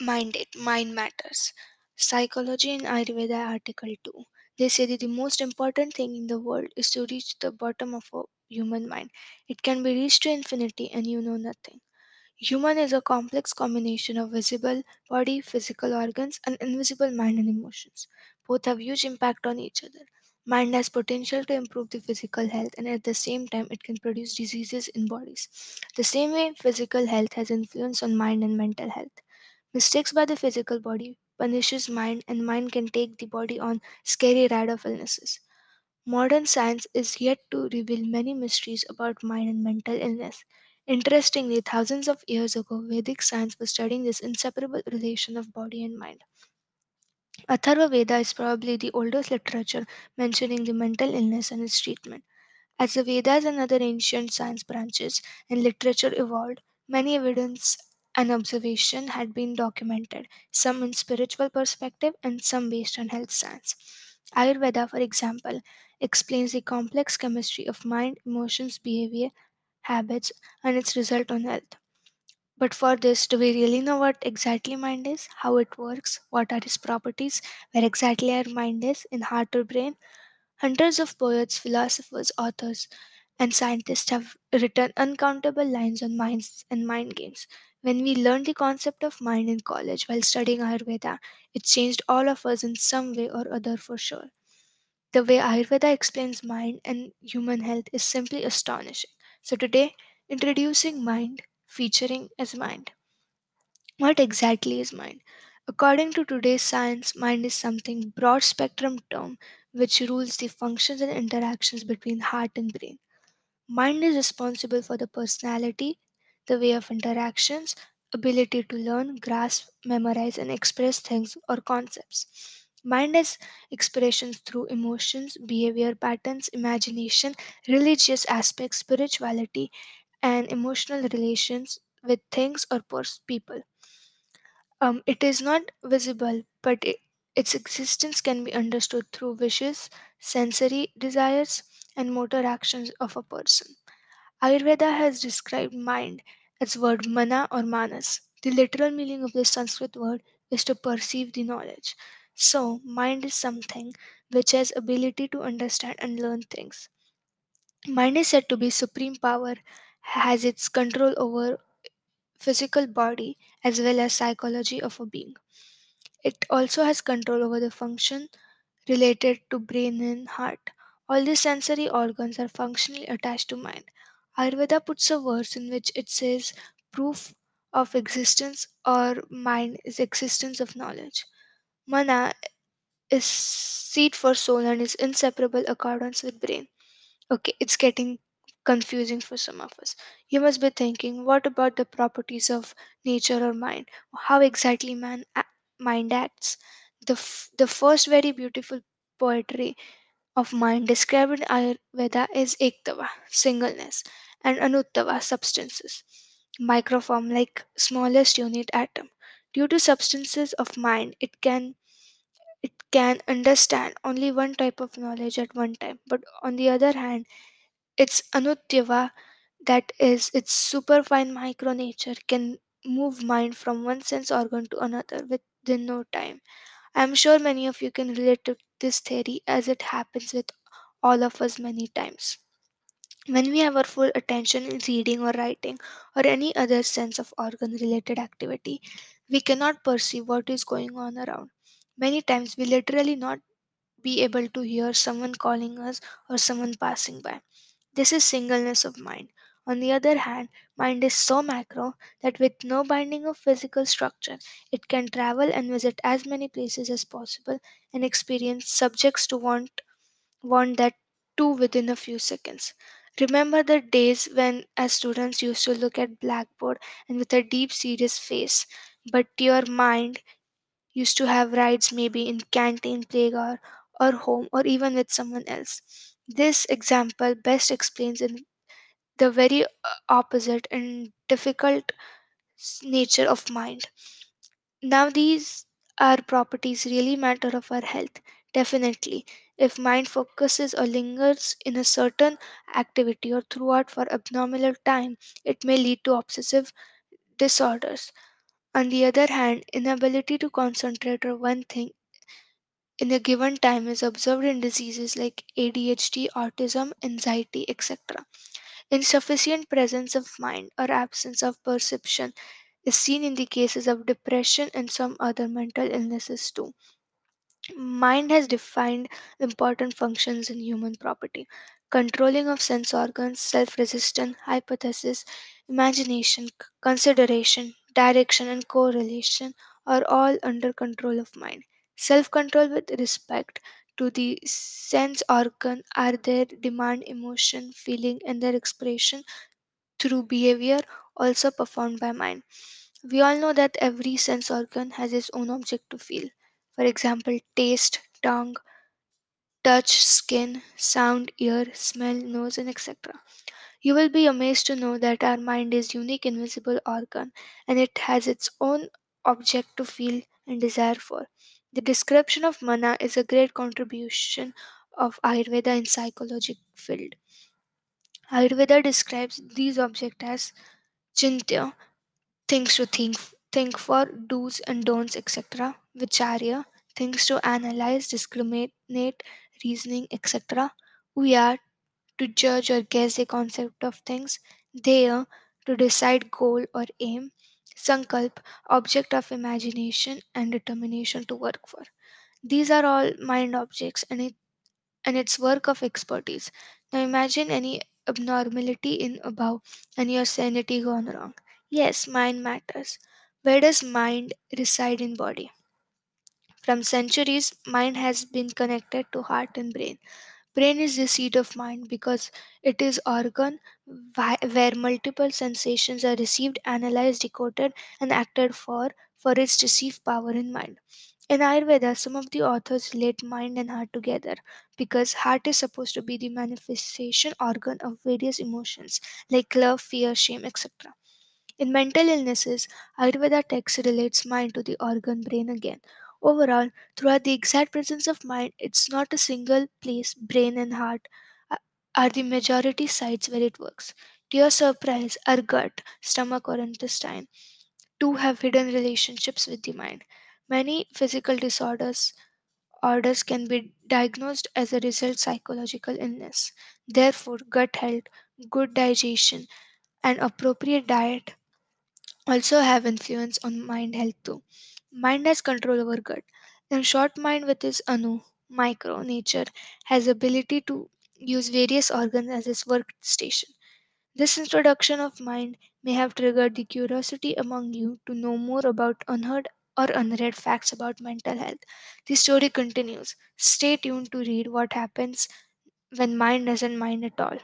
Mind it, mind matters. Psychology in Ayurveda article 2. They say that the most important thing in the world is to reach the bottom of a human mind. It can be reached to infinity and you know nothing. Human is a complex combination of visible body, physical organs, and invisible mind and emotions. Both have huge impact on each other. Mind has potential to improve the physical health, and at the same time, it can produce diseases in bodies. The same way physical health has influence on mind and mental health. Mistakes by the physical body punishes mind, and mind can take the body on scary ride of illnesses. Modern science is yet to reveal many mysteries about mind and mental illness. Interestingly, thousands of years ago, Vedic science was studying this inseparable relation of body and mind. Atharva Veda is probably the oldest literature mentioning the mental illness and its treatment. As the Vedas and other ancient science branches and literature evolved, many evidence and observation had been documented, some in spiritual perspective and some based on health science. Ayurveda, for example, explains the complex chemistry of mind, emotions, behavior, habits, and its result on health. But for this, do we really know what exactly mind is, how it works, what are its properties, where exactly our mind is, in heart or brain? Hundreds of poets, philosophers, authors, and scientists have written uncountable lines on minds and mind games. When we learned the concept of mind in college while studying Ayurveda, it changed all of us in some way or other for sure. The way Ayurveda explains mind and human health is simply astonishing. So, today, introducing mind, featuring as mind. What exactly is mind? According to today's science, mind is something broad spectrum term which rules the functions and interactions between heart and brain. Mind is responsible for the personality, the way of interactions, ability to learn, grasp, memorize, and express things or concepts. Mind has expressions through emotions, behavior patterns, imagination, religious aspects, spirituality, and emotional relations with things or people. Um, it is not visible, but it, its existence can be understood through wishes, sensory desires, and motor actions of a person. Ayurveda has described mind as word mana or manas. The literal meaning of this Sanskrit word is to perceive the knowledge. So, mind is something which has ability to understand and learn things. Mind is said to be supreme power, has its control over physical body as well as psychology of a being. It also has control over the function related to brain and heart. All these sensory organs are functionally attached to mind. Ayurveda puts a verse in which it says proof of existence or mind is existence of knowledge. Mana is seat for soul and is inseparable accordance with brain. Okay, it's getting confusing for some of us. You must be thinking, what about the properties of nature or mind? How exactly man mind acts? The f- the first very beautiful poetry of mind described in Ayurveda is Ektava, singleness, and Anuttava, substances, microform like smallest unit atom. Due to substances of mind, it can it can understand only one type of knowledge at one time. But on the other hand, its Anuttava, that is its superfine micro nature, can move mind from one sense organ to another within no time. I am sure many of you can relate to this theory as it happens with all of us many times. When we have our full attention in reading or writing or any other sense of organ related activity, we cannot perceive what is going on around. Many times we literally not be able to hear someone calling us or someone passing by. This is singleness of mind. On the other hand, mind is so macro that with no binding of physical structure, it can travel and visit as many places as possible and experience subjects to want want that too within a few seconds. Remember the days when as students used to look at blackboard and with a deep serious face, but your mind used to have rides maybe in canteen, playground, or home, or even with someone else. This example best explains in the very uh, opposite and difficult nature of mind. Now, these are properties really matter of our health. Definitely, if mind focuses or lingers in a certain activity or throughout for abnormal time, it may lead to obsessive disorders On the other hand, inability to concentrate on one thing in a given time is observed in diseases like ADHD, autism, anxiety, etc. Insufficient presence of mind or absence of perception is seen in the cases of depression and some other mental illnesses too. Mind has defined important functions in human property. Controlling of sense organs, self resistance, hypothesis, imagination, consideration, direction, and correlation are all under control of mind. Self control with respect to the sense organ are their demand, emotion, feeling, and their expression through behavior also performed by mind. We all know that every sense organ has its own object to feel. For example, taste, tongue, touch, skin, sound, ear, smell, nose, and etc. You will be amazed to know that our mind is unique invisible organ and it has its own object to feel and desire for. The description of mana is a great contribution of Ayurveda in psychology field. Ayurveda describes these objects as chintya, things to think, think for, do's and don'ts, etc. Vicharya, things to analyze, discriminate, reasoning, etc. We are to judge or guess a concept of things. Dheya, to decide goal or aim. Sankalp, object of imagination and determination to work for. These are all mind objects and it and its work of expertise. Now imagine any abnormality in above and your sanity gone wrong. Yes, mind matters. Where does mind reside in body? From centuries, mind has been connected to heart and brain. Brain is the seat of mind because it is organ where multiple sensations are received, analyzed, decoded, and acted for for its receive power in mind. In Ayurveda, some of the authors relate mind and heart together because heart is supposed to be the manifestation organ of various emotions like love, fear, shame, etc. In mental illnesses, Ayurveda text relates mind to the organ brain again. Overall, throughout the exact presence of mind, it's not a single place, brain and heart are the majority sites where it works. To your surprise, our gut, stomach, or intestine too have hidden relationships with the mind. Many physical disorders orders can be diagnosed as a result psychological illness. Therefore, gut health, good digestion, and appropriate diet also have influence on mind health too. Mind has control over gut. In short, mind with its anu, micro nature, has ability to use various organs as its workstation. This introduction of mind may have triggered the curiosity among you to know more about unheard or unread facts about mental health. The story continues. Stay tuned to read what happens when mind doesn't mind at all.